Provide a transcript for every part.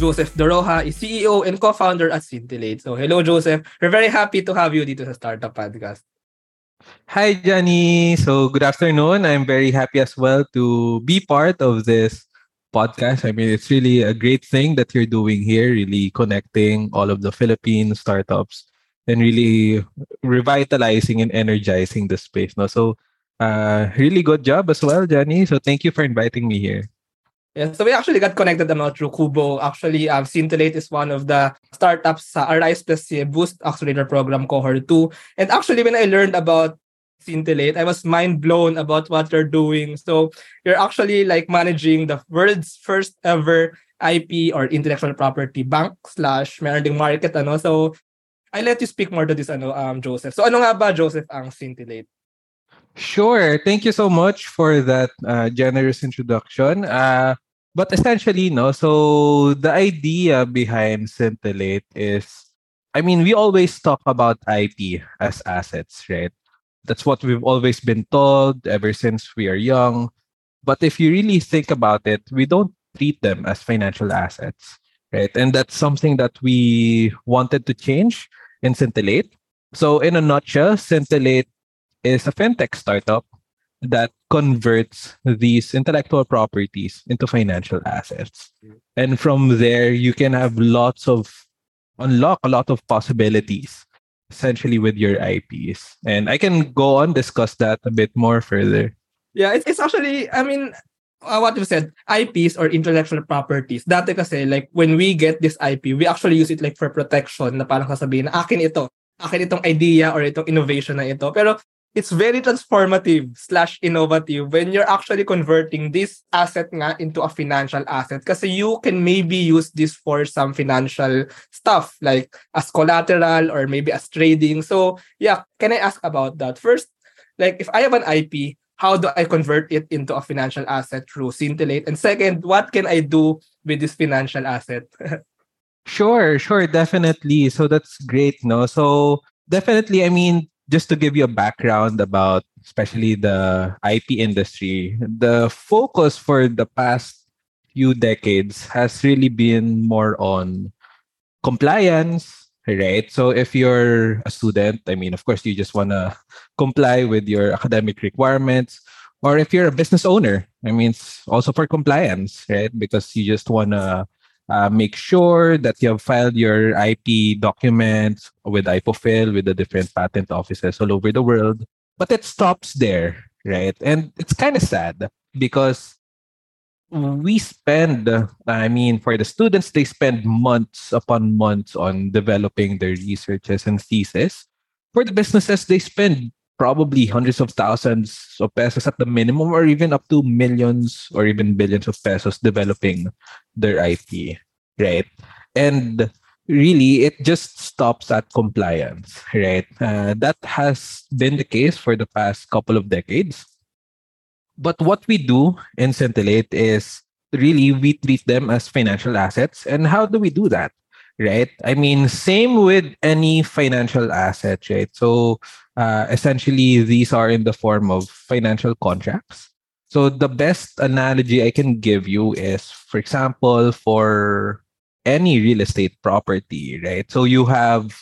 Joseph Doroja is CEO and co-founder at Synthillate. So hello Joseph. We're very happy to have you dito sa Startup Podcast. Hi Johnny. So good afternoon. I'm very happy as well to be part of this podcast. I mean, it's really a great thing that you're doing here, really connecting all of the Philippine startups and really revitalizing and energizing the space. No? So uh, really good job as well, Johnny. So thank you for inviting me here. Yeah, so we actually got connected about through QBO. Actually, um, Synthillate is one of the startups sa Arise Plus Boost Accelerator Program Cohort 2. And actually, when I learned about Synthillate, I was mind blown about what they're doing. So you're actually like managing the world's first ever IP or intellectual property bank slash meron market ano. So I let you speak more to this ano um Joseph. So ano nga ba Joseph ang Synthillate? Sure. Thank you so much for that uh, generous introduction. Uh, but essentially, no. So the idea behind Synthillate is, I mean, we always talk about IP as assets, right? That's what we've always been told ever since we are young. But if you really think about it, we don't treat them as financial assets, right? And that's something that we wanted to change in Synthillate. So, in a nutshell, Synthillate is a fintech startup that converts these intellectual properties into financial assets. And from there, you can have lots of unlock a lot of possibilities essentially with your IPs. And I can go on discuss that a bit more further. Yeah, it's, it's actually, I mean, uh, what you said, IPs or intellectual properties. Dati kasi, like, when we get this IP, we actually use it like for protection na parang sasabihin na akin ito. Akin itong idea or itong innovation na ito. Pero it's very transformative slash innovative when you're actually converting this asset nga into a financial asset. Kasi you can maybe use this for some financial stuff like as collateral or maybe as trading. So yeah can i ask about that? First like if i have an ip how do i convert it into a financial asset through Synthillate? And second what can i do with this financial asset? Sure sure definitely. So that's great no? So definitely i mean just to give you a background about especially the IP industry, the focus for the past few decades has really been more on compliance, right? So if you're a student, I mean, of course, you just want to comply with your academic requirements. Or if you're a business owner, I mean, it's also for compliance, right? Because you just want to uh, make sure that you have filed your IP documents with IPOPHL, with the different patent offices all over the world. But it stops there, right? And it's kind of sad because we spend, I mean, for the students, they spend months upon months on developing their researches and thesis. For the businesses, they spend probably hundreds of thousands of pesos at the minimum, or even up to millions or even billions of pesos developing their IP, right? And really, it just stops at compliance, right? Uh, that has been the case for the past couple of decades. But what we do in Synthillate is really we treat them as financial assets. And how do we do that? Right? I mean, same with any financial asset, right? So uh, essentially, these are in the form of financial contracts. So the best analogy I can give you is, for example, for any real estate property, right? So you have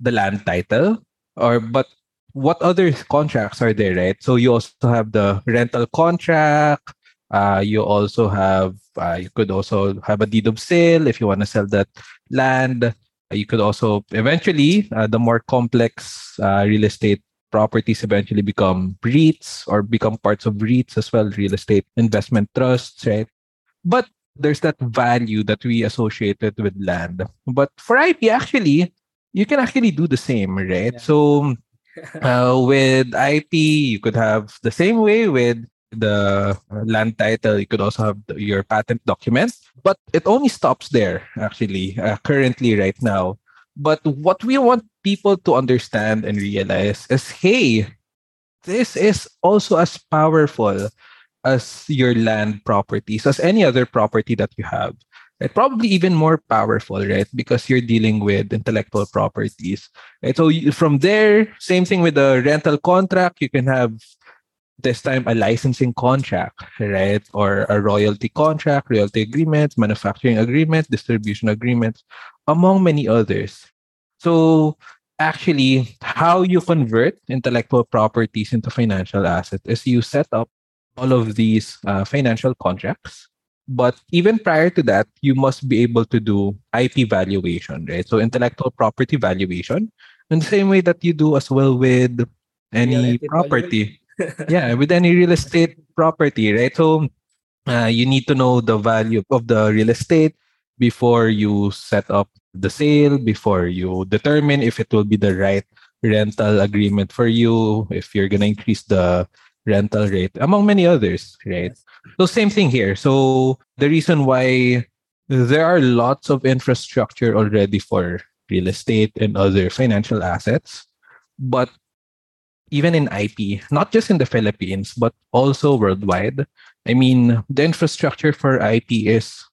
the land title, or but what other contracts are there, right? So you also have the rental contract. Uh, you also have uh, you could also have a deed of sale if you want to sell that land. You could also eventually, uh, the more complex uh, real estate properties eventually become REITs or become parts of REITs as well, real estate investment trusts, right? But there's that value that we associated with land. But for IP, actually, you can actually do the same, right? Yeah. So uh, with IP, you could have the same way with the land title. You could also have the, your patent document, but it only stops there actually, uh, currently, right now. But what we want people to understand and realize is hey, this is also as powerful as your land properties, as any other property that you have. Right? Probably even more powerful, right? Because you're dealing with intellectual properties. Right? So you, from there, same thing with the rental contract, you can have this time a licensing contract, right? Or a royalty contract, royalty agreements, manufacturing agreements, distribution agreements, among many others. So actually, how you convert intellectual properties into financial assets is you set up all of these uh, financial contracts. But even prior to that, you must be able to do IP valuation, right? So intellectual property valuation in the same way that you do as well with any property. Yeah, with any real estate property, right? So uh, you need to know the value of the real estate before you set up the sale, before you determine if it will be the right rental agreement for you, if you're going to increase the rental rate, among many others, right? So, same thing here. So, the reason why there are lots of infrastructure already for real estate and other financial assets, but even in IP, not just in the Philippines, but also worldwide. I mean, the infrastructure for IP is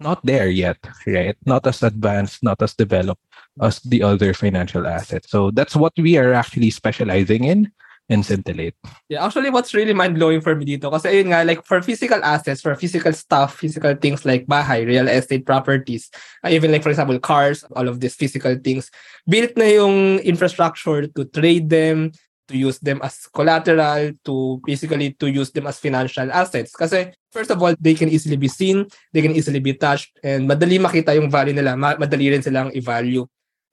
not there yet, right? Not as advanced, not as developed as the other financial assets. So that's what we are actually specializing in and Synthillate. Yeah, actually what's really mind-blowing for me dito kasi ayun nga like for physical assets, for physical stuff, physical things like bahay, real estate properties, uh, even like for example cars, all of these physical things, built na yung infrastructure to trade them, to use them as collateral, to basically to use them as financial assets. Kasi first of all, they can easily be seen, they can easily be touched, and madali makita yung value nila, madali rin silang i-value.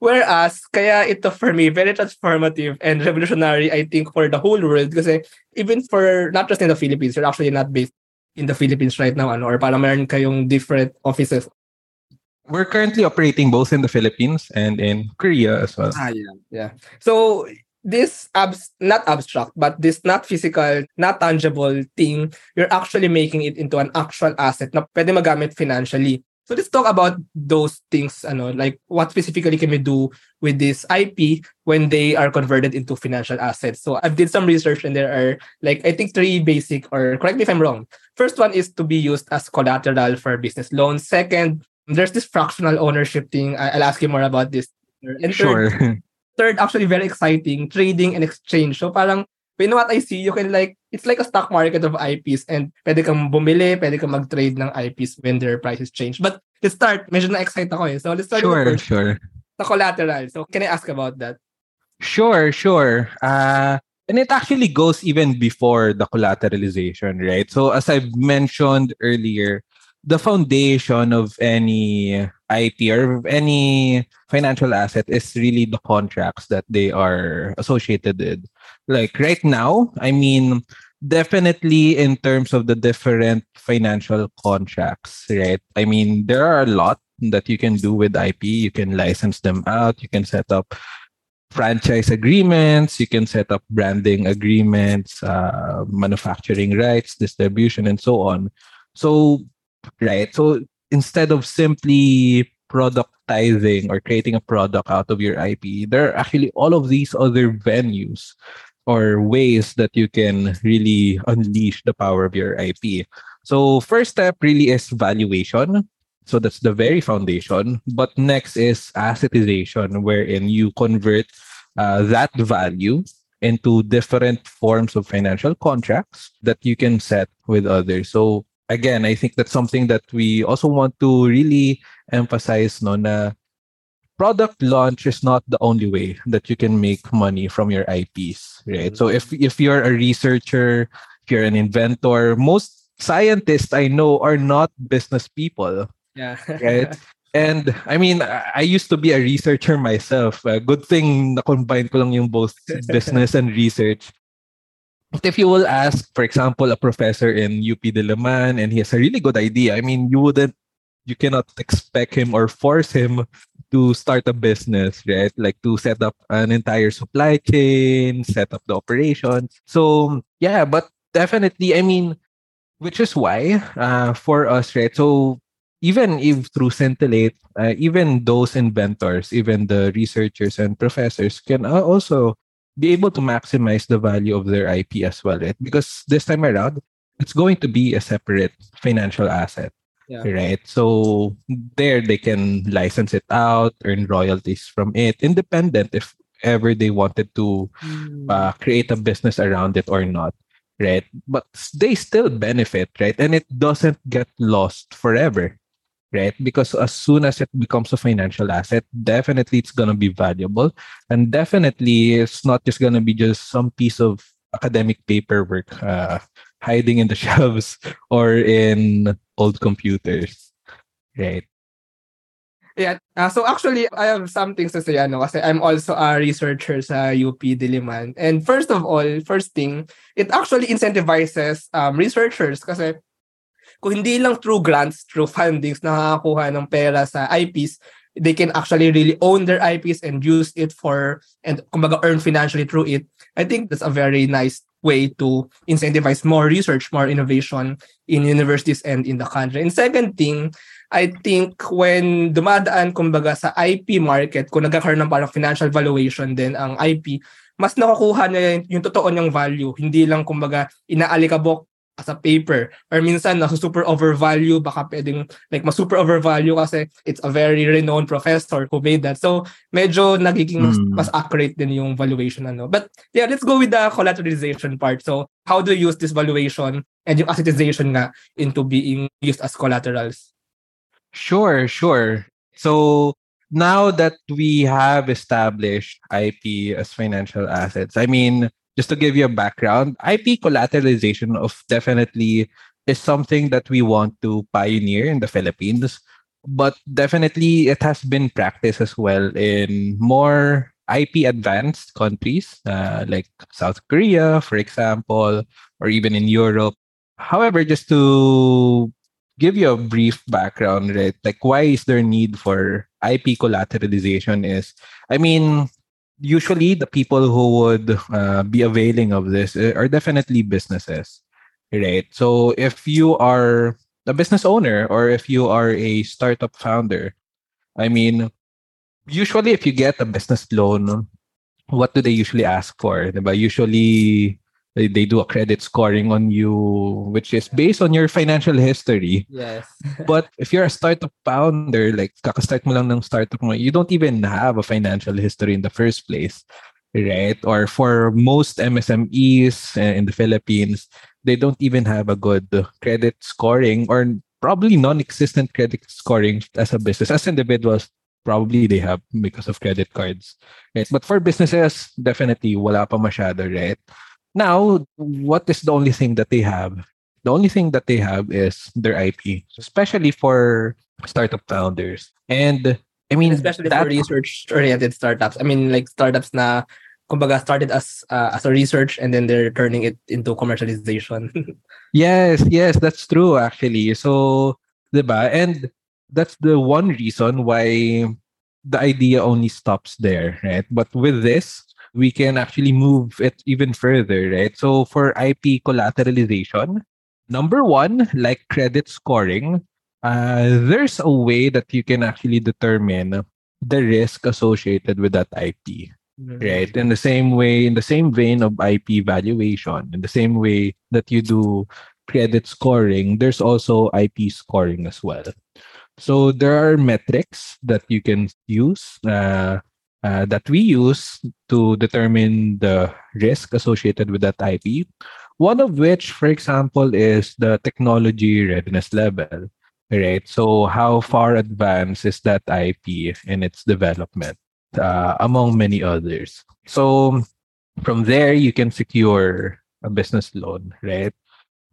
Whereas, kaya ito for me, very transformative and revolutionary, I think, for the whole world. Kasi even for, not just in the Philippines, you're actually not based in the Philippines right now, ano, or parang meron kayong different offices. We're currently operating both in the Philippines and in Korea as well. Ah, yeah. yeah. So, this abs not abstract, but this not physical, not tangible thing, you're actually making it into an actual asset na pwede magamit financially. So let's talk about those things, ano, like what specifically can we do with this IP when they are converted into financial assets. So I've did some research and there are like I think three basic or correct me if I'm wrong. First one is to be used as collateral for business loans. Second, there's this fractional ownership thing. I- will ask you more about this. And third, sure. third, actually very exciting, trading and exchange. So parang when what I see, you can like, it's like a stock market of IPs and pwede kang bumili, pwede kang mag-trade ng IPs when their prices change. But let's start, medyo na-excite ako eh. So let's start sure, first, sure. the collateral. So can I ask about that? Sure, sure. Uh, and it actually goes even before the collateralization, right? So as I've mentioned earlier, the foundation of any IP or any financial asset is really the contracts that they are associated with. Like right now, I mean, definitely in terms of the different financial contracts, right? I mean, there are a lot that you can do with IP. You can license them out, you can set up franchise agreements, you can set up branding agreements, uh, manufacturing rights, distribution, and so on. So, right. So instead of simply productizing or creating a product out of your IP, there are actually all of these other venues or ways that you can really unleash the power of your IP. So first step really is valuation. So that's the very foundation. But next is assetization, wherein you convert uh, that value into different forms of financial contracts that you can set with others. So again, I think that's something that we also want to really emphasize no, na product launch is not the only way that you can make money from your IPs, right? Mm-hmm. So if if you're a researcher, if you're an inventor, most scientists I know are not business people. Yeah. right? And I mean, I used to be a researcher myself. Uh, good thing na combine ko lang yung both business and research. But if you will ask, for example, a professor in UP Diliman and he has a really good idea, I mean, you wouldn't, you cannot expect him or force him to start a business, right? Like to set up an entire supply chain, set up the operations. So yeah, but definitely, I mean, which is why uh, for us, right? So even if through Synthillate, uh, even those inventors, even the researchers and professors can uh, also be able to maximize the value of their IP as well, right? Because this time around, it's going to be a separate financial asset. Yeah. Right. So there they can license it out, earn royalties from it, independent if ever they wanted to mm. uh, create a business around it or not. right? But they still benefit, right? And it doesn't get lost forever, right? Because as soon as it becomes a financial asset, definitely it's going to be valuable. And definitely it's not just going to be just some piece of academic paperwork uh, hiding in the shelves or in old computers, right? Yeah. Uh, so actually, I have some things to say ano kasi I'm also a researcher sa UP Diliman. And first of all, first thing, it actually incentivizes um, researchers kasi kung hindi lang through grants, through fundings, nakakakuha ng pera sa IPs, they can actually really own their IPs and use it for, and kumbaga earn financially through it. I think that's a very nice way to incentivize more research, more innovation in universities and in the country. And second thing, I think when dumadaan kumbaga sa IP market, kung nagkakaroon ng parang financial valuation din ang IP, mas nakukuha niya yung totoo niyang value. Hindi lang kumbaga inaalikabok as a paper. Or minsan na super overvalue, baka pwedeng like mas super overvalue kasi it's a very renowned professor who made that. So medyo nagiging mas, mm. mas accurate din yung valuation ano. But yeah, let's go with the collateralization part. So how do you use this valuation and yung assetization nga into being used as collaterals? Sure, sure. So now that we have established IP as financial assets, I mean, just to give you a background, IP collateralization of definitely is something that we want to pioneer in the Philippines. But definitely it has been practiced as well in more IP advanced countries uh, like South Korea, for example, or even in Europe. However, just to give you a brief background, right? Like, why is there need for IP collateralization? Is I mean, usually the people who would uh, be availing of this uh, are definitely businesses, right? So if you are a business owner or if you are a startup founder, I mean, usually if you get a business loan, what do they usually ask for? Diba? Usually they, they do a credit scoring on you which is based on your financial history. Yes. But if you're a startup founder like kakastart mo lang ng startup mo you don't even have a financial history in the first place right? Or for most MSMEs eh, in the Philippines they don't even have a good credit scoring or probably non-existent credit scoring as a business. As individuals probably they have because of credit cards right? But for businesses definitely wala pa masyado right now, what is the only thing that they have? The only thing that they have is their IP, especially for startup founders. And I mean, and especially that, for research-oriented startups. I mean, like startups na kumbaga started as uh, as a research and then they're turning it into commercialization. yes, yes, that's true actually. So, diba? And that's the one reason why the idea only stops there, right? But with this, we can actually move it even further, right? So for IP collateralization, number one, like credit scoring, uh, there's a way that you can actually determine the risk associated with that IP. Mm-hmm. Right. In the same way, in the same vein of IP valuation, in the same way that you do credit scoring, there's also IP scoring as well. So there are metrics that you can use. Uh, uh, that we use to determine the risk associated with that IP. One of which, for example, is the technology readiness level, right? So, how far advanced is that IP in its development, uh, among many others. So, from there, you can secure a business loan, right?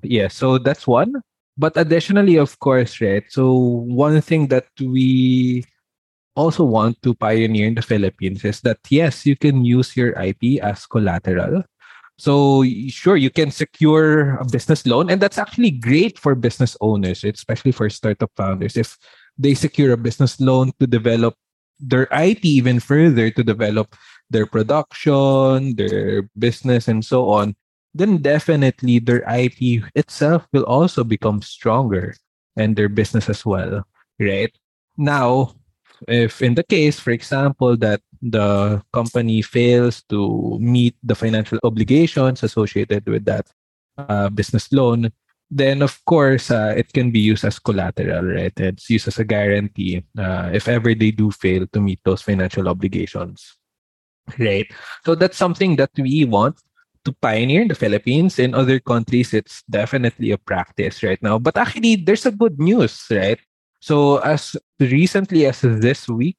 Yeah, so that's one. But additionally, of course, right? So, one thing that we also want to pioneer in the Philippines is that yes, you can use your IP as collateral. So sure, you can secure a business loan, and that's actually great for business owners, especially for startup founders. If they secure a business loan to develop their IP even further, to develop their production, their business, and so on, then definitely their IP itself will also become stronger and their business as well, right? Now, if in the case, for example, that the company fails to meet the financial obligations associated with that uh, business loan, then of course uh, it can be used as collateral, right? It's used as a guarantee uh, if ever they do fail to meet those financial obligations, right? So that's something that we want to pioneer in the Philippines. In other countries, it's definitely a practice right now. But actually, there's a good news, right? So as recently as this week,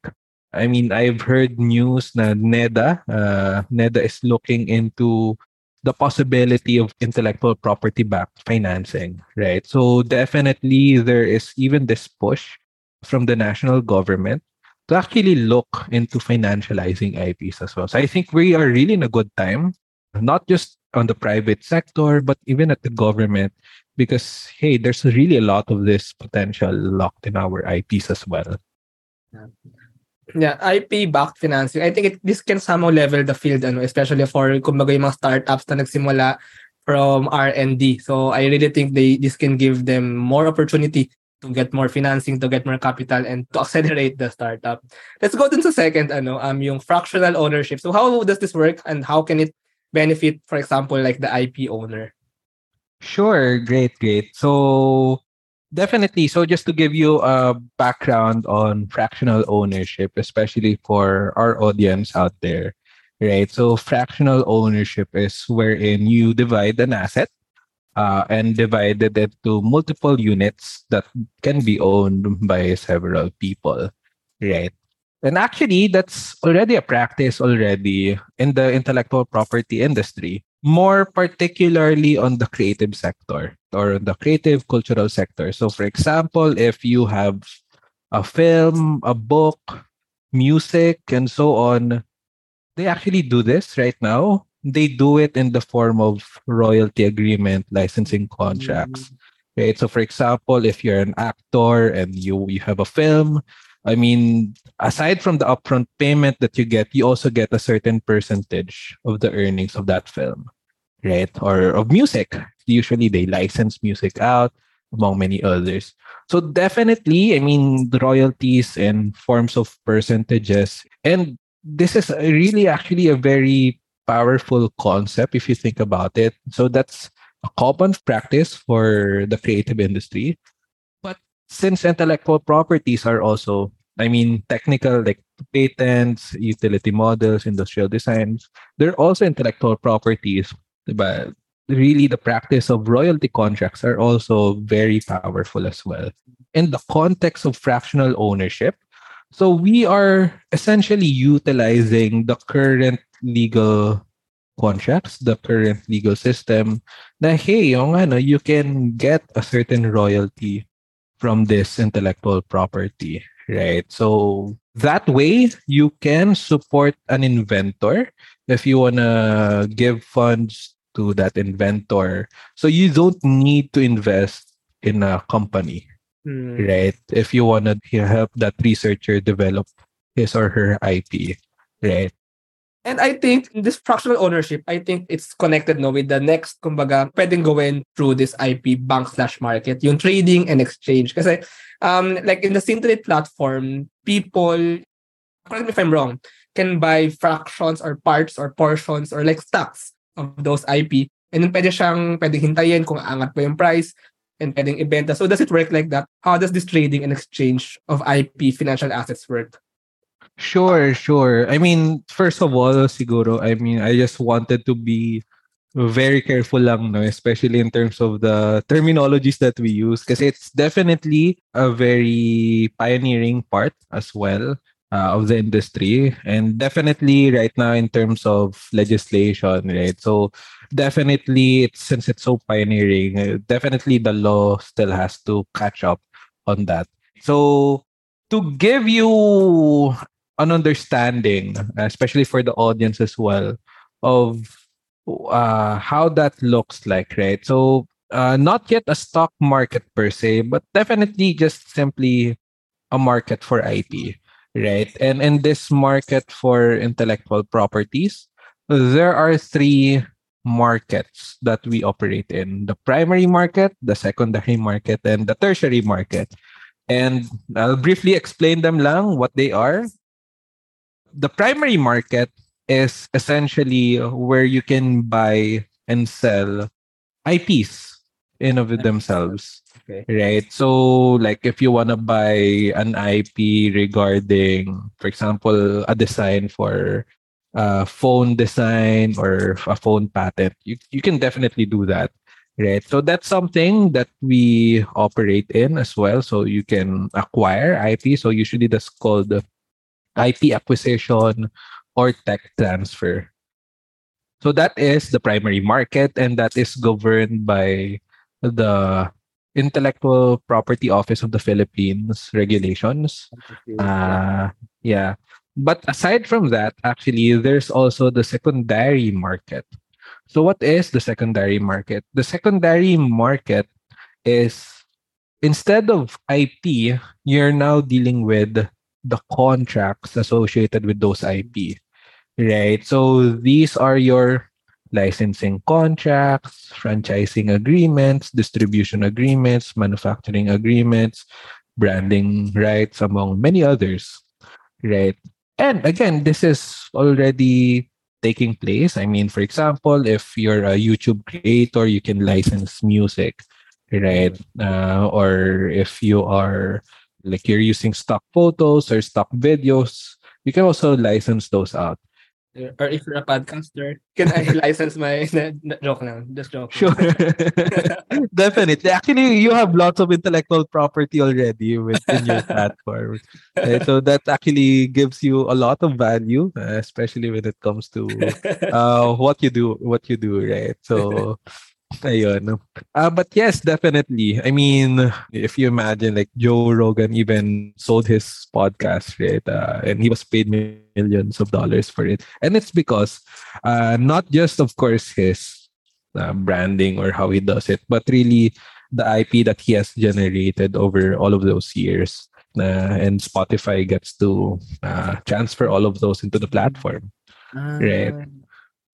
I mean, I've heard news that NEDA, uh, NEDA is looking into the possibility of intellectual property backed financing, right? So definitely there is even this push from the national government to actually look into financializing IPs as well. So I think we are really in a good time, not just on the private sector, but even at the government, because hey, there's really a lot of this potential locked in our IPs as well. Yeah, IP-backed financing. I think it, this can somehow level the field, ano, especially for kumbaga yung mga startups na nagsimula from R&D. So I really think they this can give them more opportunity to get more financing, to get more capital, and to accelerate the startup. Let's go to the second, ano, um, yung fractional ownership. So how does this work and how can it benefit, for example, like the IP owner? Sure, great, great. So definitely. So just to give you a background on fractional ownership, especially for our audience out there, right? So fractional ownership is wherein you divide an asset uh, and divided it to multiple units that can be owned by several people, right? And actually, that's already a practice already in the intellectual property industry, more particularly on the creative sector or the creative cultural sector. So, for example, if you have a film, a book, music, and so on, they actually do this right now they do it in the form of royalty agreement licensing contracts mm. right so for example if you're an actor and you you have a film i mean aside from the upfront payment that you get you also get a certain percentage of the earnings of that film right or of music usually they license music out among many others so definitely i mean the royalties and forms of percentages and this is really actually a very powerful concept if you think about it. So that's a common practice for the creative industry. Since intellectual properties are also, I mean, technical like patents, utility models, industrial designs, they're also intellectual properties. But really, the practice of royalty contracts are also very powerful as well. In the context of fractional ownership, so we are essentially utilizing the current legal contracts, the current legal system, na hey, yung ano, you can get a certain royalty from this intellectual property, right? So that way you can support an inventor if you wanna give funds to that inventor. So you don't need to invest in a company, mm. right? If you wanna help that researcher develop his or her IP, right? And I think this fractional ownership, I think it's connected no with the next, kumbaga, pwedeng gawin through this IP bank slash market, yung trading and exchange. Kasi, um, like in the Syntrade platform, people, correct me if I'm wrong, can buy fractions or parts or portions or like stocks of those IP. And then pwede siyang, pwedeng hintayin kung aangat pa yung price and pwedeng ibenta. So does it work like that? How does this trading and exchange of IP financial assets work? Sure, sure. I mean, first of all, siguro, I mean, I just wanted to be very careful lang, no? especially in terms of the terminologies that we use because it's definitely a very pioneering part as well uh, of the industry and definitely right now in terms of legislation right so definitely it's since it's so pioneering uh, definitely the law still has to catch up on that so to give you an understanding, especially for the audience as well, of uh, how that looks like, right? So, uh, not yet a stock market per se, but definitely just simply a market for IP, right? And in this market for intellectual properties, there are three markets that we operate in the primary market, the secondary market, and the tertiary market. And I'll briefly explain them lang what they are the primary market is essentially where you can buy and sell IPs in of themselves. Okay. Right. So like if you wanna buy an IP regarding, for example, a design for uh, phone design or a phone patent, you, you can definitely do that. Right. So that's something that we operate in as well. So you can acquire IP. So usually that's called IP acquisition or tech transfer. So that is the primary market and that is governed by the Intellectual Property Office of the Philippines regulations. Uh, yeah. But aside from that, actually, there's also the secondary market. So, what is the secondary market? The secondary market is instead of IP, you're now dealing with the contracts associated with those IP, right? So, these are your licensing contracts, franchising agreements, distribution agreements, manufacturing agreements, branding rights, among many others, right? And again, this is already taking place. I mean, for example, if you're a YouTube creator, you can license music, right? Uh, or if you are like you're using stock photos or stock videos, you can also license those out or if you're a podcaster, can I license my joke now? Just joke. Sure. Definitely. Actually, you have lots of intellectual property already within your platform. Right? So that actually gives you a lot of value, uh, especially when it comes to uh, what you do, what you do, right? So Ayun. Uh, but yes, definitely. I mean, if you imagine like Joe Rogan even sold his podcast, right? Uh, and he was paid millions of dollars for it. And it's because uh, not just, of course, his uh, branding or how he does it, but really the IP that he has generated over all of those years. Uh, and Spotify gets to uh, transfer all of those into the platform. Right.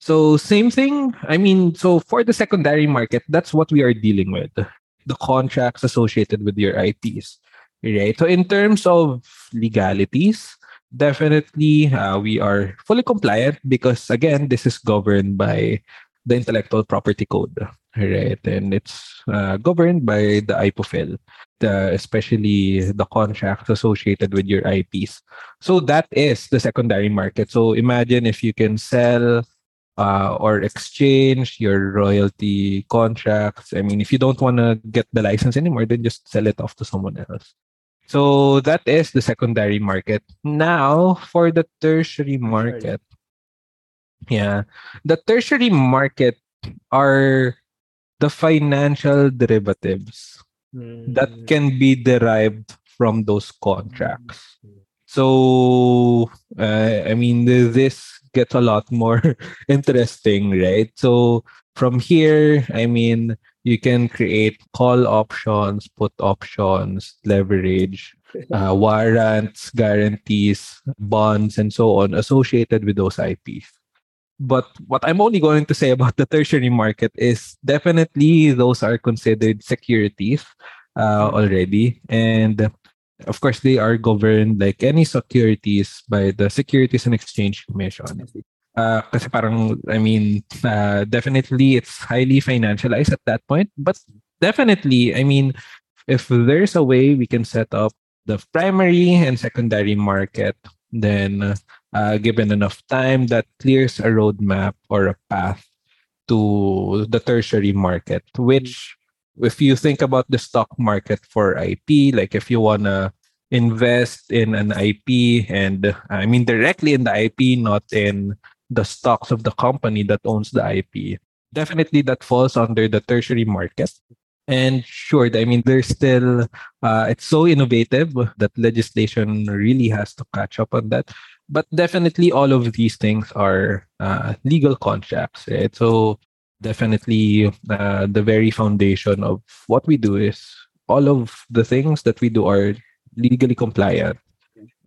So same thing. I mean, so for the secondary market, that's what we are dealing with. The contracts associated with your IPs. Right. So in terms of legalities, definitely uh, we are fully compliant because again, this is governed by the intellectual property code, right? And it's uh, governed by the IPOPHL, the, especially the contracts associated with your IPs. So that is the secondary market. So imagine if you can sell uh, or exchange your royalty contracts. I mean, if you don't want to get the license anymore, then just sell it off to someone else. So that is the secondary market. Now for the tertiary market. Yeah. The tertiary market are the financial derivatives mm. that hmm. can be derived from those contracts. Mm. So, uh, I mean, this gets a lot more interesting, right? So from here, I mean, you can create call options, put options, leverage, uh, warrants, guarantees, bonds, and so on associated with those IPs. But what I'm only going to say about the tertiary market is definitely those are considered securities uh, already. And of course they are governed like any securities by the Securities and Exchange Commission. Uh, parang, I mean, uh, definitely it's highly financialized at that point. But definitely, I mean, if there's a way we can set up the primary and secondary market, then uh, given enough time, that clears a roadmap or a path to the tertiary market, which if you think about the stock market for IP, like if you wanna invest in an IP and I mean directly in the IP, not in the stocks of the company that owns the IP, definitely that falls under the tertiary market. And sure, I mean, there's still, uh, it's so innovative that legislation really has to catch up on that. But definitely, all of these things are uh, legal contracts, right? So definitely uh, the very foundation of what we do is all of the things that we do are legally compliant.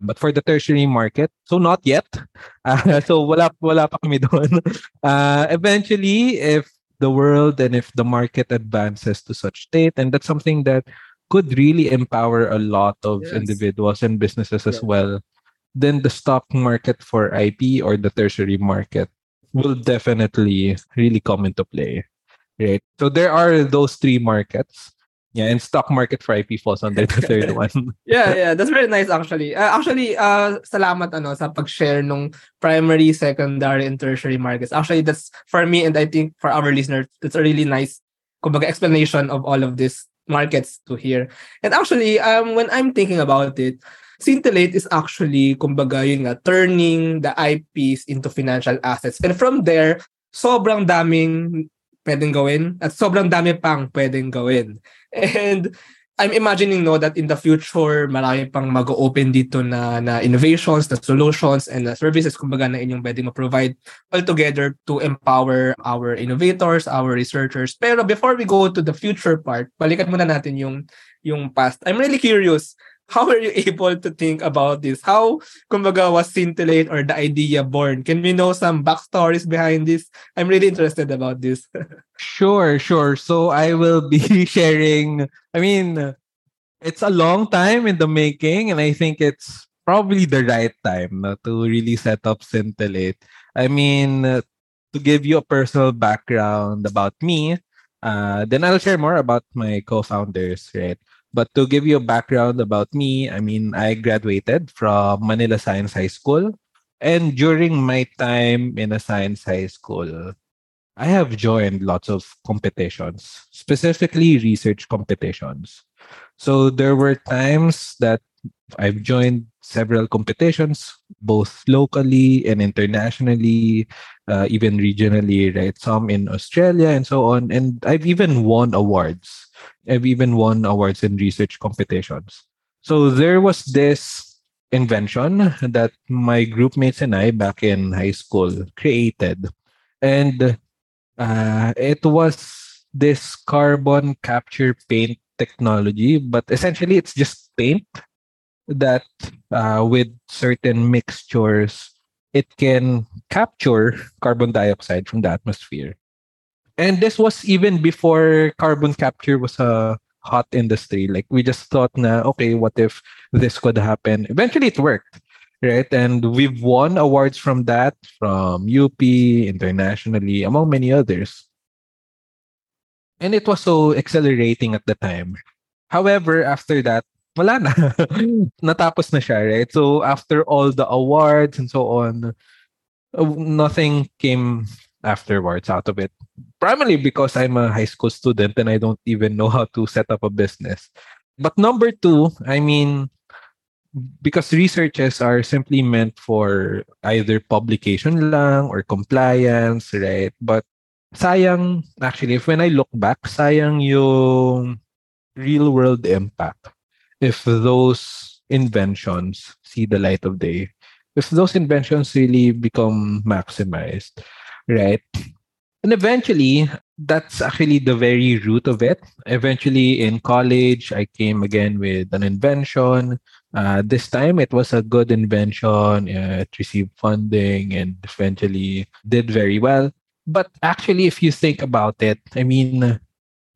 But for the tertiary market, so not yet. Uh, so wala wala pa kami doon. Uh, eventually, if the world and if the market advances to such state, and that's something that could really empower a lot of yes. individuals and businesses as well, then the stock market for IP or the tertiary market will definitely really come into play. Right. So there are those three markets. Yeah, and stock market for IP falls under the third one. yeah, yeah, that's very nice actually. Uh, actually, uh, salamat ano sa pag-share nung primary, secondary, and tertiary markets. Actually, that's for me and I think for our listeners, it's a really nice kumbaga explanation of all of these markets to hear. And actually, um, when I'm thinking about it, Scintillate is actually, kumbaga, yun nga, turning the IPs into financial assets. And from there, sobrang daming pwedeng gawin at sobrang dami pang pwedeng gawin. And I'm imagining no that in the future marami pang mag-open dito na na innovations, na solutions and na services kumbaga na inyong pwedeng ma-provide all together to empower our innovators, our researchers. Pero before we go to the future part, balikan muna natin yung yung past. I'm really curious how were you able to think about this? How, kumbaga, was Synthillate or the idea born? Can we know some backstories behind this? I'm really interested about this. sure, sure. So I will be sharing, I mean, it's a long time in the making, and I think it's probably the right time to really set up Synthillate. I mean, to give you a personal background about me, uh, then I'll share more about my co-founders, right? But to give you a background about me, I mean, I graduated from Manila Science High School. And during my time in a science high school, I have joined lots of competitions, specifically research competitions. So there were times that I've joined several competitions, both locally and internationally, uh, even regionally, right? Some in Australia and so on. And I've even won awards. I've even won awards in research competitions. So there was this invention that my groupmates and I back in high school created. And uh, it was this carbon capture paint technology, but essentially it's just paint that uh, with certain mixtures, it can capture carbon dioxide from the atmosphere. And this was even before carbon capture was a hot industry. Like we just thought na, okay, what if this could happen? Eventually it worked, right? And we've won awards from that, from UP, internationally, among many others. And it was so accelerating at the time. However, after that, wala na. Natapos na siya, right? So after all the awards and so on, uh, nothing came afterwards out of it. Primarily because I'm a high school student and I don't even know how to set up a business. But number two, I mean, because researches are simply meant for either publication lang or compliance, right? But sayang, actually, if when I look back, sayang yung real world impact if those inventions see the light of day, if those inventions really become maximized, right? And eventually, that's actually the very root of it. Eventually, in college, I came again with an invention. Uh, this time, it was a good invention. It received funding and eventually did very well. But actually, if you think about it, I mean,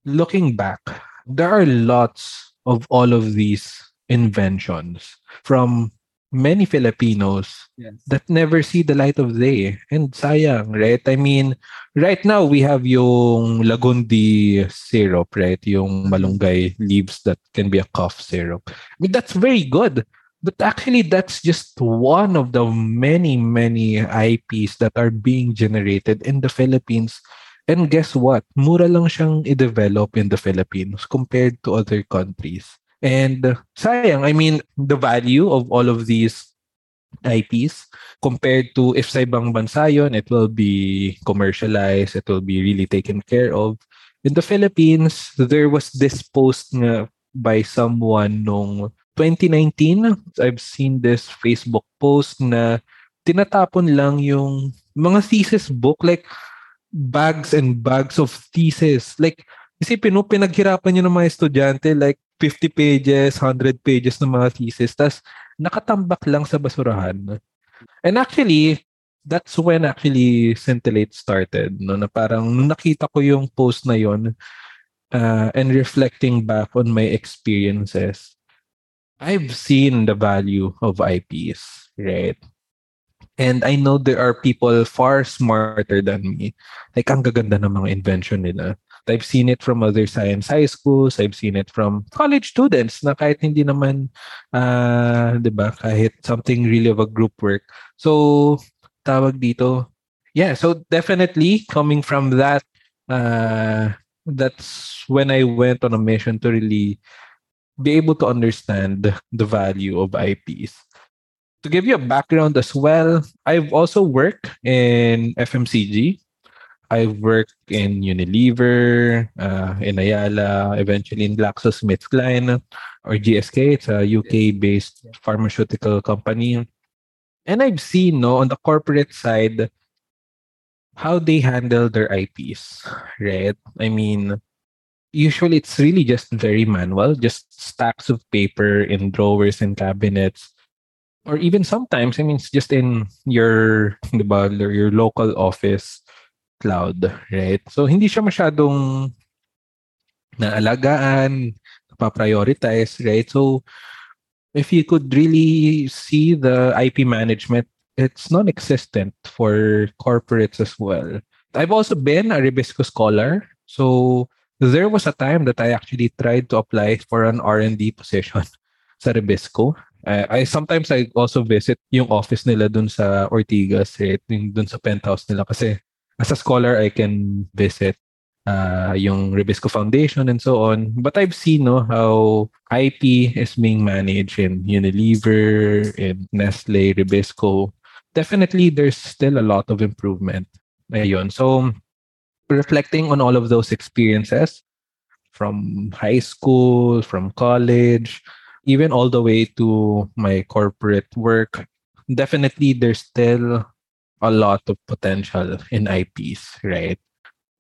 looking back, there are lots of all of these inventions from many Filipinos yes. that never see the light of day. And sayang, right? I mean, right now we have yung Lagundi syrup, right? Yung malunggay mm-hmm. leaves that can be a cough syrup. I mean, that's very good. But actually, that's just one of the many, many IPs that are being generated in the Philippines And guess what? Mura lang siyang i-develop in the Philippines compared to other countries. And uh, sayang, I mean, the value of all of these IPs compared to if sa ibang bansa yun, it will be commercialized, it will be really taken care of. In the Philippines, there was this post nga by someone nung 2019. I've seen this Facebook post na tinatapon lang yung mga thesis book. Like, bags and bags of thesis. Like, isipin mo, pinaghirapan nyo ng mga estudyante, like 50 pages, 100 pages ng mga thesis, tas nakatambak lang sa basurahan. And actually, that's when actually Scintillate started. No? Na parang nung nakita ko yung post na yon uh, and reflecting back on my experiences, I've seen the value of IPs, right? And I know there are people far smarter than me. Like, ang gaganda ng mga invention nila. I've seen it from other science high schools. I've seen it from college students na kahit hindi naman, uh, di ba, kahit something really of a group work. So, tawag dito, yeah, so definitely coming from that, uh, that's when I went on a mission to really be able to understand the value of IPs. To give you a background as well, I've also worked in FMCG. I've worked in Unilever, uh, in Ayala, eventually in GlaxoSmithKline or GSK. It's a UK-based pharmaceutical company. And I've seen no, on the corporate side how they handle their IPs, right? I mean, usually it's really just very manual, just stacks of paper in drawers and cabinets. Or even sometimes, I mean, it's just in your, diba, your local office cloud, right? So, hindi siya masyadong naalagaan, pa-prioritize, right? So, if you could really see the IP management, it's non-existent for corporates as well. I've also been a Rebisco scholar. So, there was a time that I actually tried to apply for an R&D position sa Rebisco. Uh, I sometimes I also visit yung office nila dun sa Ortigas, right? Yung dun sa penthouse nila kasi as a scholar, I can visit uh, yung Ribisco Foundation and so on. But I've seen no, how IP is being managed in Unilever, in Nestle, Ribisco. Definitely, there's still a lot of improvement. Ayun. So, reflecting on all of those experiences from high school, from college, even all the way to my corporate work, definitely there's still a lot of potential in IPs, right?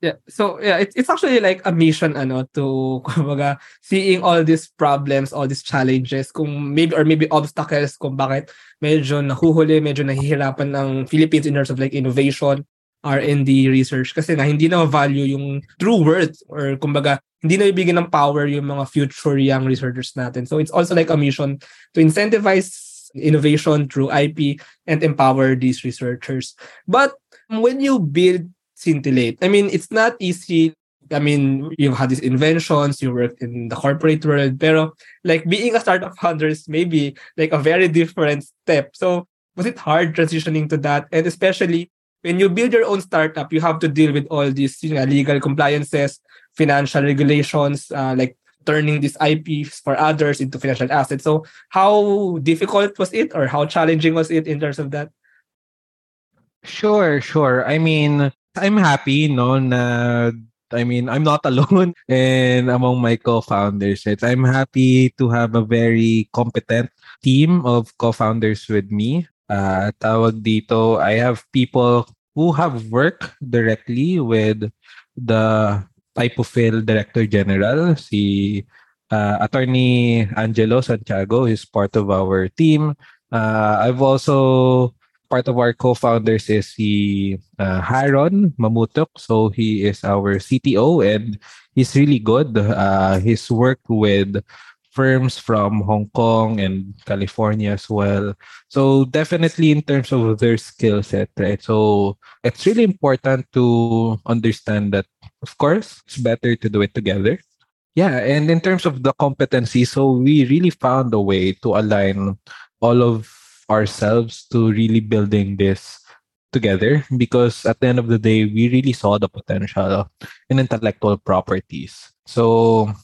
Yeah. So yeah, it, it's actually like a mission ano to kumbaga seeing all these problems, all these challenges, kung maybe or maybe obstacles kung bakit medyo nahuhuli, medyo nahihirapan ng Philippines in terms of like innovation, R&D research kasi na hindi na value yung true worth or kumbaga hindi na ibigay ng power yung mga future young researchers natin. So it's also like a mission to incentivize innovation through IP and empower these researchers. But when you build Scintillate, I mean, it's not easy. I mean, you've had these inventions, you worked in the corporate world, pero like being a startup founder is maybe like a very different step. So was it hard transitioning to that? And especially when you build your own startup, you have to deal with all these you know, legal compliances, financial regulations, uh, like turning these IPs for others into financial assets. So how difficult was it or how challenging was it in terms of that? Sure, sure. I mean, I'm happy no na I mean, I'm not alone and among my co-founders. I'm happy to have a very competent team of co-founders with me. Uh, tawag dito, I have people who have worked directly with the Typofil Director General, si uh, Attorney Angelo Santiago is part of our team. Uh, I've also part of our co-founders is si uh, Haron Mamutok. So he is our CTO and he's really good. Uh, he's worked with firms from Hong Kong and California as well. So definitely in terms of their skill set, right? So it's really important to understand that, of course, it's better to do it together. Yeah, and in terms of the competency, so we really found a way to align all of ourselves to really building this together because at the end of the day, we really saw the potential in intellectual properties. So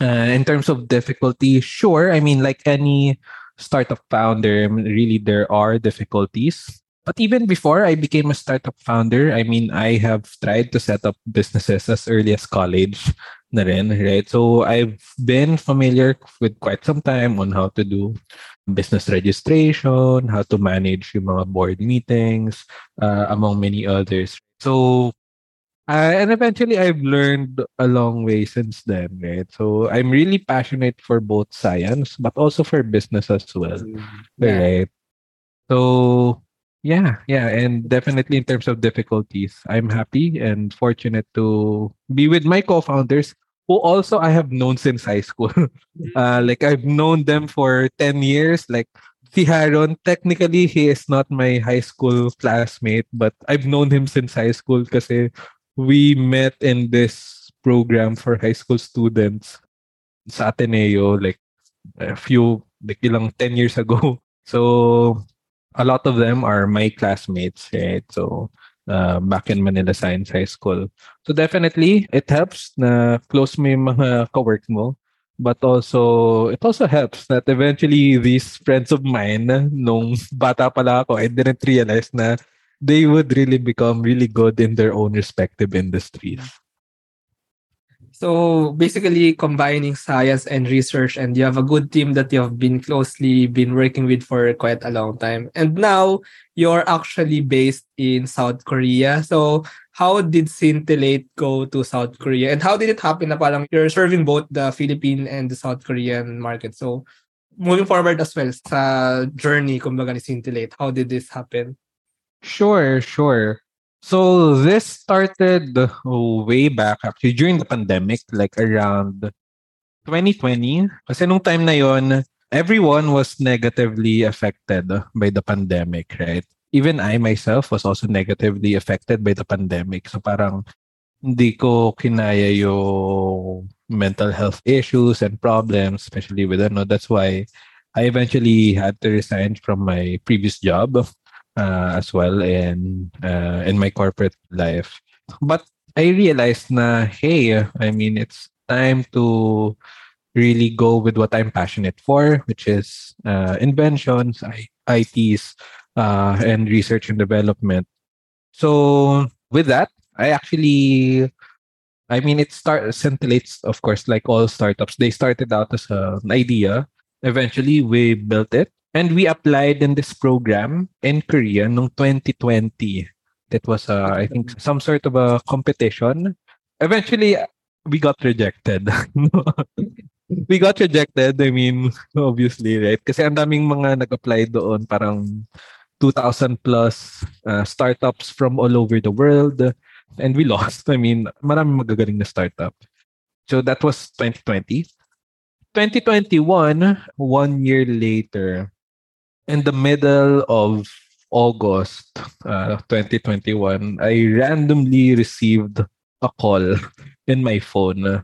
uh, in terms of difficulty, sure. I mean, like any startup founder, really there are difficulties. But even before I became a startup founder, I mean, I have tried to set up businesses as early as college na rin, right? So I've been familiar with quite some time on how to do business registration, how to manage yung mga board meetings, uh, among many others. So Uh, and eventually, I've learned a long way since then, right? So I'm really passionate for both science, but also for business as well, yeah. right? So yeah, yeah, and definitely in terms of difficulties, I'm happy and fortunate to be with my co-founders, who also I have known since high school. uh, like I've known them for ten years. Like si Haron, technically he is not my high school classmate, but I've known him since high school because we met in this program for high school students sa Ateneo like a few like ilang 10 years ago. So a lot of them are my classmates, right? So uh, back in Manila Science High School. So definitely it helps na close mo yung mga kawork mo. But also, it also helps that eventually these friends of mine, nung bata pala ako, I didn't realize na they would really become really good in their own respective industries. So basically combining science and research and you have a good team that you have been closely been working with for quite a long time. And now you're actually based in South Korea. So how did Synthillate go to South Korea? And how did it happen na parang you're serving both the Philippine and the South Korean market? So moving forward as well sa journey kumbaga ni Synthillate, how did this happen? Sure, sure. So this started way back actually during the pandemic, like around 2020. Kasi nung time na yon, everyone was negatively affected by the pandemic, right? Even I myself was also negatively affected by the pandemic. So parang hindi ko kinaya yung mental health issues and problems, especially with ano. That's why I eventually had to resign from my previous job uh, as well in uh, in my corporate life. But I realized na hey, I mean it's time to really go with what I'm passionate for, which is uh, inventions, I- ITs, uh, and research and development. So with that, I actually, I mean, it start Synthillates, of course, like all startups. They started out as an idea. Eventually, we built it and we applied in this program in Korea noong 2020. That was, uh, I think, some sort of a competition. Eventually, we got rejected. we got rejected. I mean, obviously, right? Kasi ang daming mga nag-apply doon, parang 2,000 plus uh, startups from all over the world. And we lost. I mean, maraming magagaling na startup. So that was 2020. 2021, one year later, in the middle of August uh, 2021, I randomly received a call in my phone.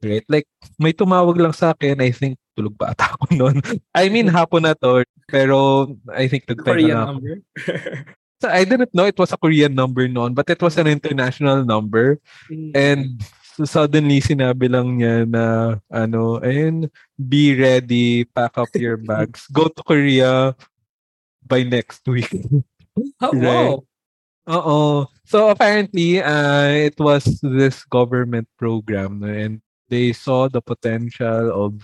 Right? Like, may tumawag lang sa akin. I think tulog pa ata ako noon. I mean, hapon na to. Pero I think Korean na ako. number. So I didn't know it was a Korean number noon, but it was an international number. And so suddenly sinabi lang niya na ano, ayun, be ready, pack up your bags, go to Korea by next week. oh, Right. wow. Oo. So apparently, uh, it was this government program and they saw the potential of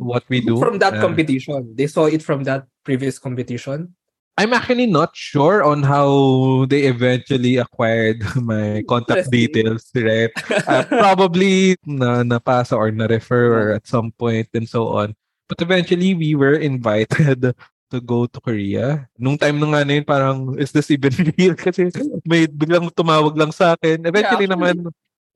what we do. From that Uh, competition. They saw it from that previous competition. I'm actually not sure on how they eventually acquired my contact details, right? Uh, probably na napasa or na-refer or at some point and so on. But eventually, we were invited to go to Korea. Nung time na nga na yun, parang, is this even real? Kasi may biglang tumawag lang sa akin. Eventually Yeah, naman,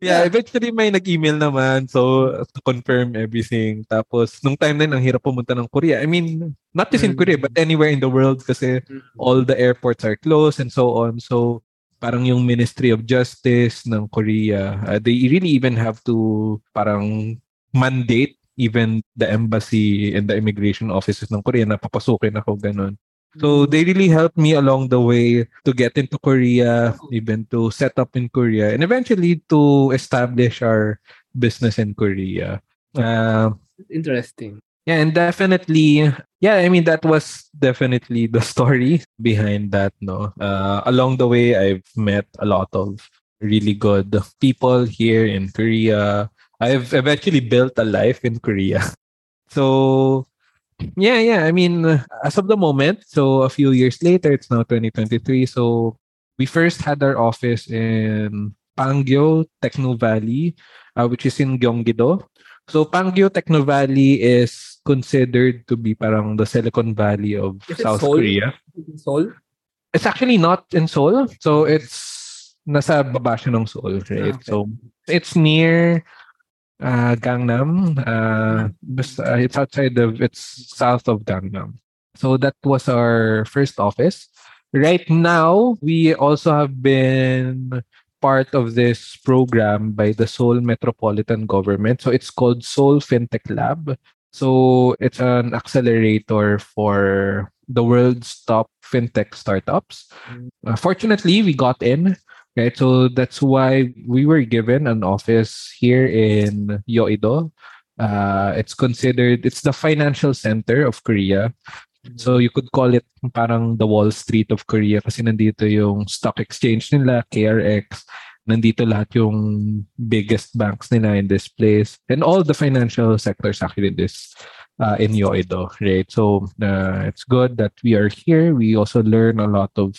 yeah, eventually may nag-email naman. So, to confirm everything. Tapos, nung time na yun, ang hirap pumunta ng Korea. I mean, not just in Mm. Korea, but anywhere in the world kasi all the airports are closed and so on. So, parang yung Ministry of Justice ng Korea, uh, they really even have to parang mandate even the embassy and the immigration offices ng Korea na papasukin ako ganun. So they really helped me along the way to get into Korea, even to set up in Korea, and eventually to establish our business in Korea. Uh, Interesting. yeah, and definitely, yeah, I mean, that was definitely the story behind that, no? Uh, along the way, I've met a lot of really good people here in Korea. I've eventually built a life in Korea. So, yeah, yeah, I mean, as of the moment, so a few years later, it's now 2023. So, we first had our office in Pangyo, Techno Valley, uh, which is in Gyeonggi-do. So Pangyo Techno Valley is considered to be parang the Silicon Valley of Is South Seoul? Korea. Seoul? It's actually not in Seoul. So it's nasa baba siya ng Seoul, right? Ah, okay. So it's near uh, Gangnam. Uh, it's outside of, it's south of Gangnam. So that was our first office. Right now, we also have been part of this program by the Seoul Metropolitan Government. So it's called Seoul FinTech Lab. So it's an accelerator for the world's top fintech startups. Mm. Uh, fortunately, we got in. Right, so that's why we were given an office here in Yoido. Uh, it's considered it's the financial center of Korea. So you could call it parang the Wall Street of Korea kasi nandito yung stock exchange nila, KRX, nandito lahat yung biggest banks nila in this place and all the financial sectors actually this uh, in Yoido, right? So uh, it's good that we are here. We also learn a lot of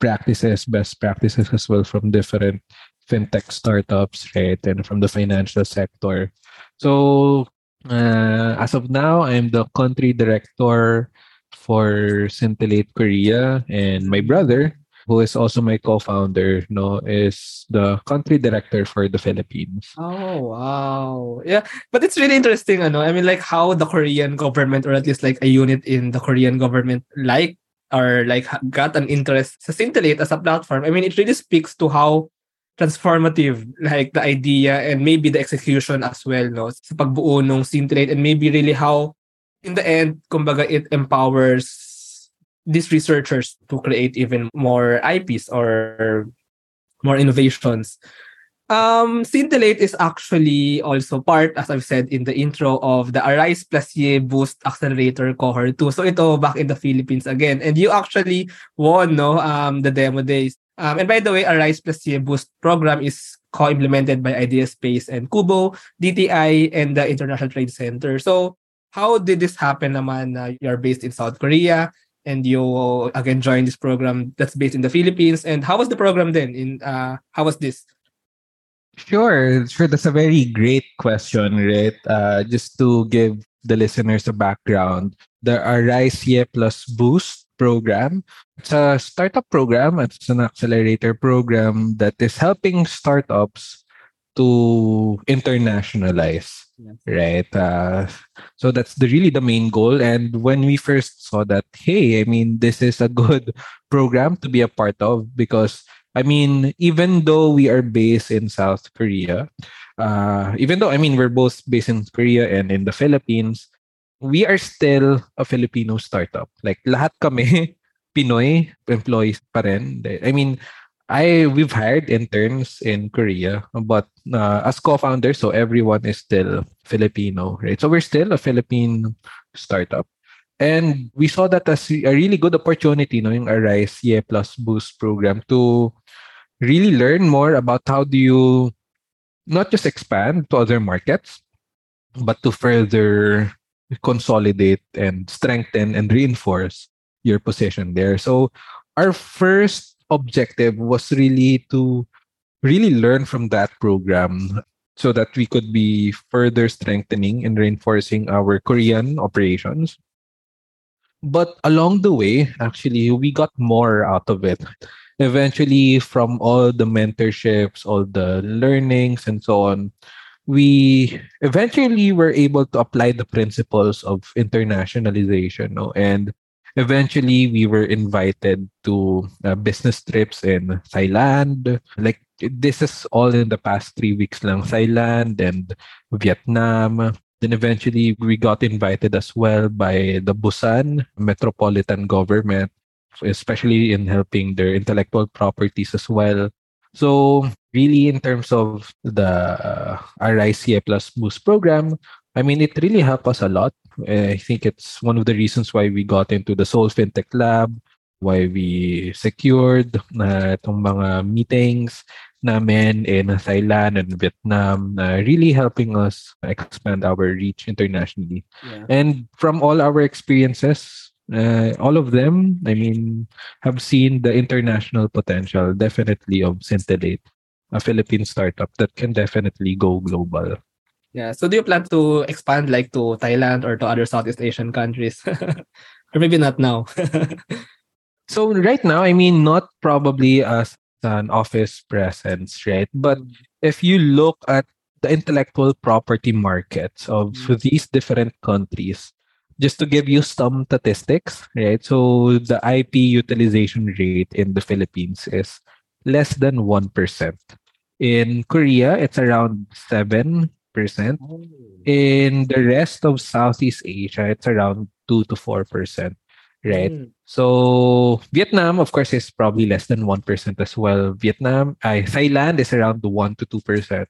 practices, best practices as well from different fintech startups, right? And from the financial sector. So uh, as of now, I'm the country director for Synthillate Korea, and my brother, who is also my co-founder, no, is the country director for the Philippines. Oh wow, yeah, but it's really interesting, ano. I mean, like how the Korean government, or at least like a unit in the Korean government, like or like got an interest sa Scintillate as a platform. I mean, it really speaks to how transformative like the idea and maybe the execution as well no sa pagbuo ng Scintillate and maybe really how in the end, kumbaga, it empowers these researchers to create even more IPs or more innovations. Um, Synthillate is actually also part, as I've said in the intro, of the Arise Plus Ye Boost Accelerator Cohort 2. So ito, back in the Philippines again. And you actually won no, um, the demo days. Um, and by the way, Arise Plus Ye Boost program is co-implemented by Ideaspace and QBO, DTI, and the International Trade Center. So how did this happen naman na you're based in South Korea and you again joined this program that's based in the Philippines and how was the program then in uh how was this Sure, sure. That's a very great question, right? Uh, just to give the listeners a background, the Arise Ye Plus Boost program. It's a startup program. It's an accelerator program that is helping startups to internationalize yes. right uh, so that's the really the main goal and when we first saw that hey i mean this is a good program to be a part of because i mean even though we are based in south korea uh, even though i mean we're both based in korea and in the philippines we are still a filipino startup. Like lahat kami pinoy employees pa rin. I mean I we've hired interns in Korea, but uh, as co-founders, so everyone is still Filipino, right? So we're still a Philippine startup, and we saw that as a really good opportunity, no, yung Arise Plus Boost program to really learn more about how do you not just expand to other markets, but to further consolidate and strengthen and reinforce your position there. So our first objective was really to really learn from that program so that we could be further strengthening and reinforcing our Korean operations. But along the way, actually, we got more out of it. Eventually, from all the mentorships, all the learnings, and so on, we eventually were able to apply the principles of internationalization no? and eventually we were invited to uh, business trips in Thailand. Like this is all in the past three weeks lang. Thailand and Vietnam. Then eventually we got invited as well by the Busan metropolitan government, especially in helping their intellectual properties as well. So really in terms of the uh, RICA plus boost program, I mean, it really helped us a lot. I think it's one of the reasons why we got into the Seoul FinTech Lab, why we secured uh, itong mga meetings namin in Thailand and Vietnam, uh, really helping us expand our reach internationally. Yeah. And from all our experiences, uh, all of them, I mean, have seen the international potential definitely of Synthillate, a Philippine startup that can definitely go global. Yeah. So do you plan to expand like to Thailand or to other Southeast Asian countries? or maybe not now. so right now, I mean, not probably as an office presence, right? But mm. if you look at the intellectual property markets of mm. these different countries, just to give you some statistics, right? So the IP utilization rate in the Philippines is less than 1%. In Korea, it's around 7%. In the rest of Southeast Asia, it's around 2 to 4%. Right. Mm. So Vietnam, of course, is probably less than 1% as well. Vietnam, I, Thailand is around 1 to 2%.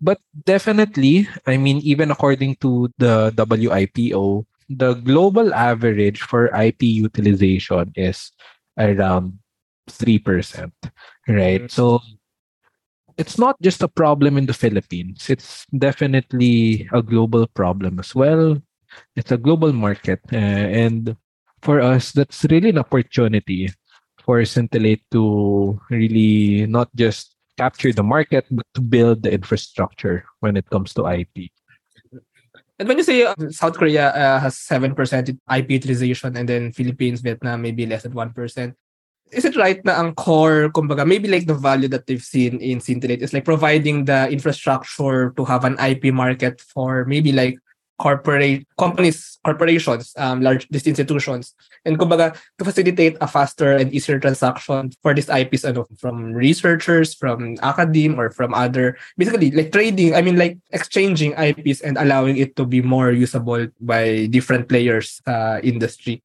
But definitely, I mean, even according to the WIPO, the global average for IP utilization is around 3%. Right. Mm. So it's not just a problem in the Philippines. It's definitely a global problem as well. It's a global market. Uh, and for us, that's really an opportunity for Synthillate to really not just capture the market, but to build the infrastructure when it comes to IP. And when you say uh, South Korea uh, has 7% IP utilization and then Philippines, Vietnam maybe less than 1%, is it right na ang core, kumbaga, maybe like the value that they've seen in Synthillate is like providing the infrastructure to have an IP market for maybe like corporate companies, corporations, um, large these institutions, and kumbaga to facilitate a faster and easier transaction for these IPs, ano, from researchers, from academe, or from other, basically like trading. I mean, like exchanging IPs and allowing it to be more usable by different players uh, industry.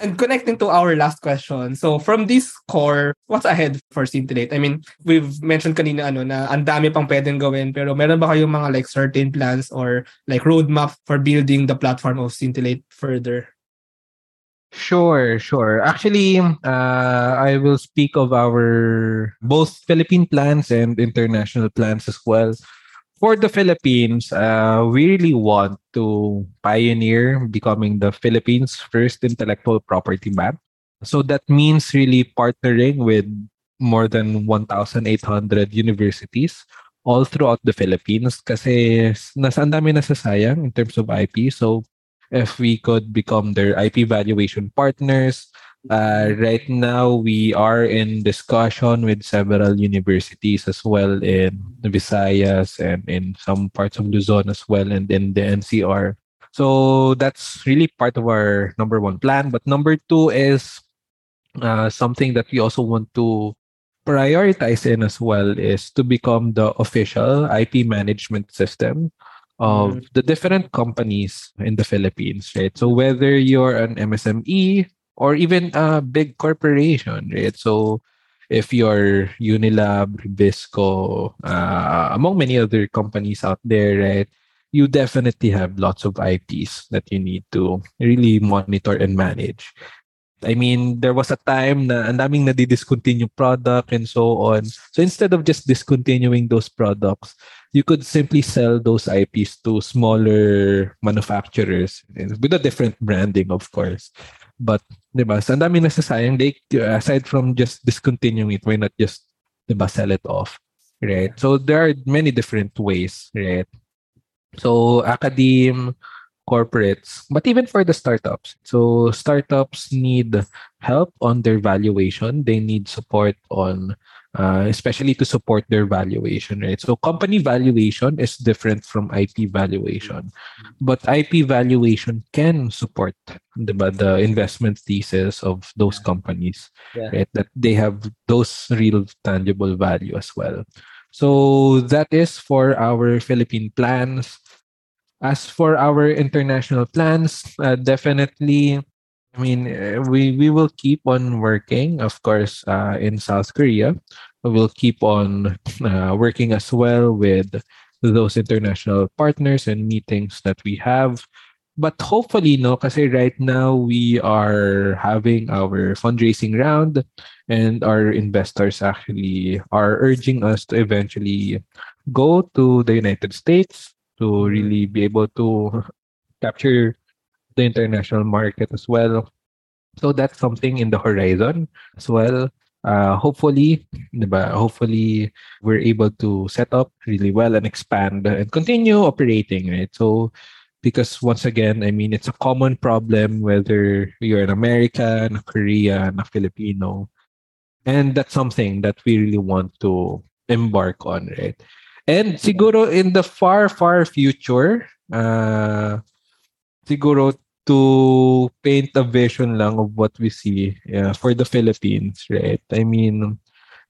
And connecting to our last question, so from this core, what's ahead for Scintillate? I mean, we've mentioned kanina ano na ang dami pang pwedeng gawin, pero meron ba kayong mga like certain plans or like roadmap for building the platform of Scintillate further? Sure, sure. Actually, uh, I will speak of our both Philippine plans and international plans as well. For the Philippines, uh, we really want to pioneer becoming the Philippines' first intellectual property bank. So that means really partnering with more than 1,800 universities all throughout the Philippines kasi nasa ang dami nasasayang in terms of IP. So if we could become their IP valuation partners, uh, right now, we are in discussion with several universities as well in Visayas and in some parts of Luzon as well and in the NCR. So that's really part of our number one plan. But number two is uh, something that we also want to prioritize in as well is to become the official IP management system of Mm. the different companies in the Philippines, right? So whether you're an MSME or even a big corporation, right? So if you're Unilab, Rebisco, uh, among many other companies out there, right? You definitely have lots of IPs that you need to really monitor and manage. I mean, there was a time na ang daming nadi-discontinue product and so on. So instead of just discontinuing those products, you could simply sell those IPs to smaller manufacturers with a different branding, of course. But, di ba, sa ang daming nasasayang, they, aside from just discontinuing it, why not just, di ba, sell it off? Right? So there are many different ways, right? So academe, corporates, but even for the startups. So startups need help on their valuation. They need support on, uh, especially to support their valuation, right? So company valuation is different from IP valuation, but IP valuation can support the, the investment thesis of those companies, Yeah. right? That they have those real tangible value as well. So that is for our Philippine plans. As for our international plans, uh, definitely, I mean, uh, we we will keep on working, of course, uh, in South Korea. We will keep on uh, working as well with those international partners and meetings that we have. But hopefully, no, kasi right now we are having our fundraising round and our investors actually are urging us to eventually go to the United States to really be able to capture the international market as well. So that's something in the horizon as well. Uh, hopefully, hopefully we're able to set up really well and expand and continue operating, right? So because once again, I mean, it's a common problem whether you're an American, a Korean, a Filipino, and that's something that we really want to embark on, right? And siguro in the far, far future, uh, siguro to paint a vision lang of what we see yeah, for the Philippines, right? I mean,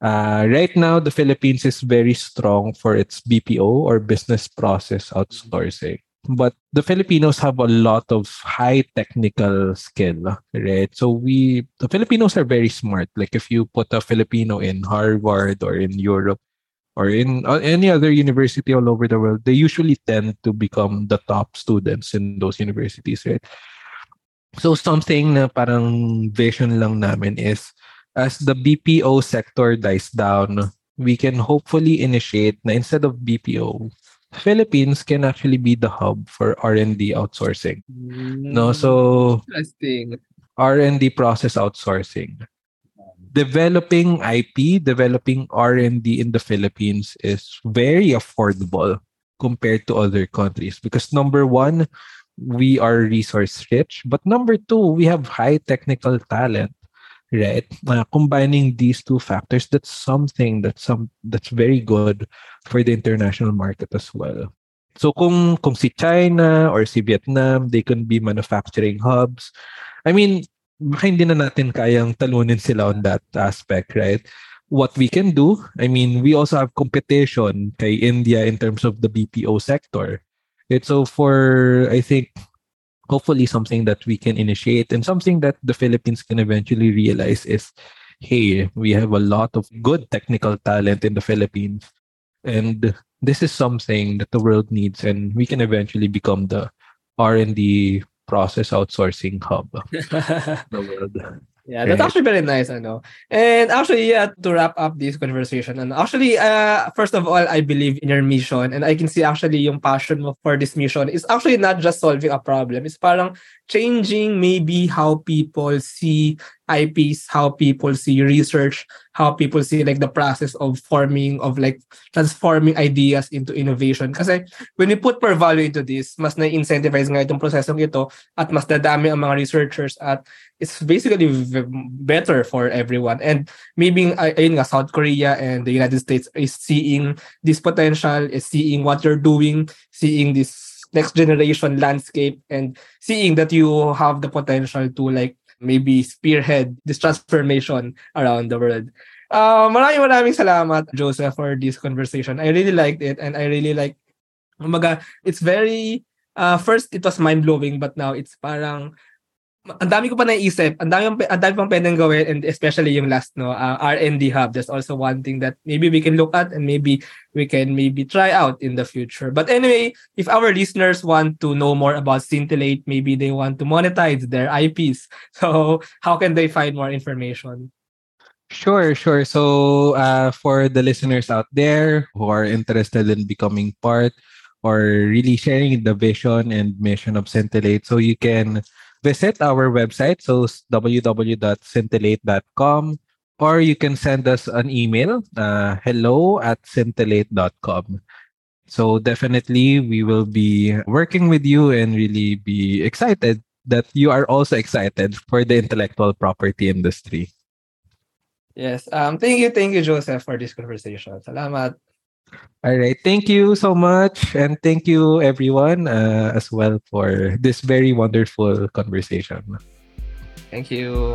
Uh, right now, the Philippines is very strong for its BPO or business process outsourcing. But the Filipinos have a lot of high technical skill, right? So we, the Filipinos are very smart. Like if you put a Filipino in Harvard or in Europe or in uh, any other university all over the world, they usually tend to become the top students in those universities, right? So something na parang vision lang namin is as the BPO sector dies down, we can hopefully initiate na instead of BPO, Philippines can actually be the hub for R&D outsourcing. Mm, no, so interesting. R&D process outsourcing. Developing IP, developing R&D in the Philippines is very affordable compared to other countries because number one, we are resource rich, but number two, we have high technical talent right? Uh, combining these two factors that's something that's some that's very good for the international market as well. So kung kung si China or si Vietnam they can be manufacturing hubs. I mean baka hindi na natin kayang talunin sila on that aspect right what we can do i mean we also have competition kay India in terms of the BPO sector it's so for i think hopefully something that we can initiate and something that the Philippines can eventually realize is hey, we have a lot of good technical talent in the Philippines. And this is something that the world needs and we can eventually become the R&D process outsourcing hub the world. Yeah, that's actually very nice, I know. And actually, yeah, to wrap up this conversation, and actually, uh, first of all, I believe in your mission, and I can see actually yung passion for this mission is actually not just solving a problem. It's parang changing maybe how people see IPs, how people see research, how people see like the process of forming, of like transforming ideas into innovation. Kasi when we put more value into this, mas na-incentivize nga itong prosesong ito at mas dadami ang mga researchers at it's basically better for everyone. And maybe ayun nga, South Korea and the United States is seeing this potential, is seeing what you're doing, seeing this next generation landscape and seeing that you have the potential to like maybe spearhead this transformation around the world. Uh, maraming maraming salamat, Joseph, for this conversation. I really liked it and I really like, umaga, it's very, uh, first it was mind-blowing but now it's parang ang dami ko pa naisip, ang dami, ang dami pang pwedeng gawin and especially yung last no, uh, R&D hub. There's also one thing that maybe we can look at and maybe we can maybe try out in the future. But anyway, if our listeners want to know more about Scintillate, maybe they want to monetize their IPs. So how can they find more information? Sure, sure. So uh, for the listeners out there who are interested in becoming part or really sharing the vision and mission of Scintillate, so you can visit our website, so www.synthillate.com, or you can send us an email, uh, hello at synthillate.com. So definitely we will be working with you and really be excited that you are also excited for the intellectual property industry. Yes. Um, thank you, thank you, Joseph, for this conversation. Salamat. All right. Thank you so much. And thank you, everyone, uh, as well, for this very wonderful conversation. Thank you.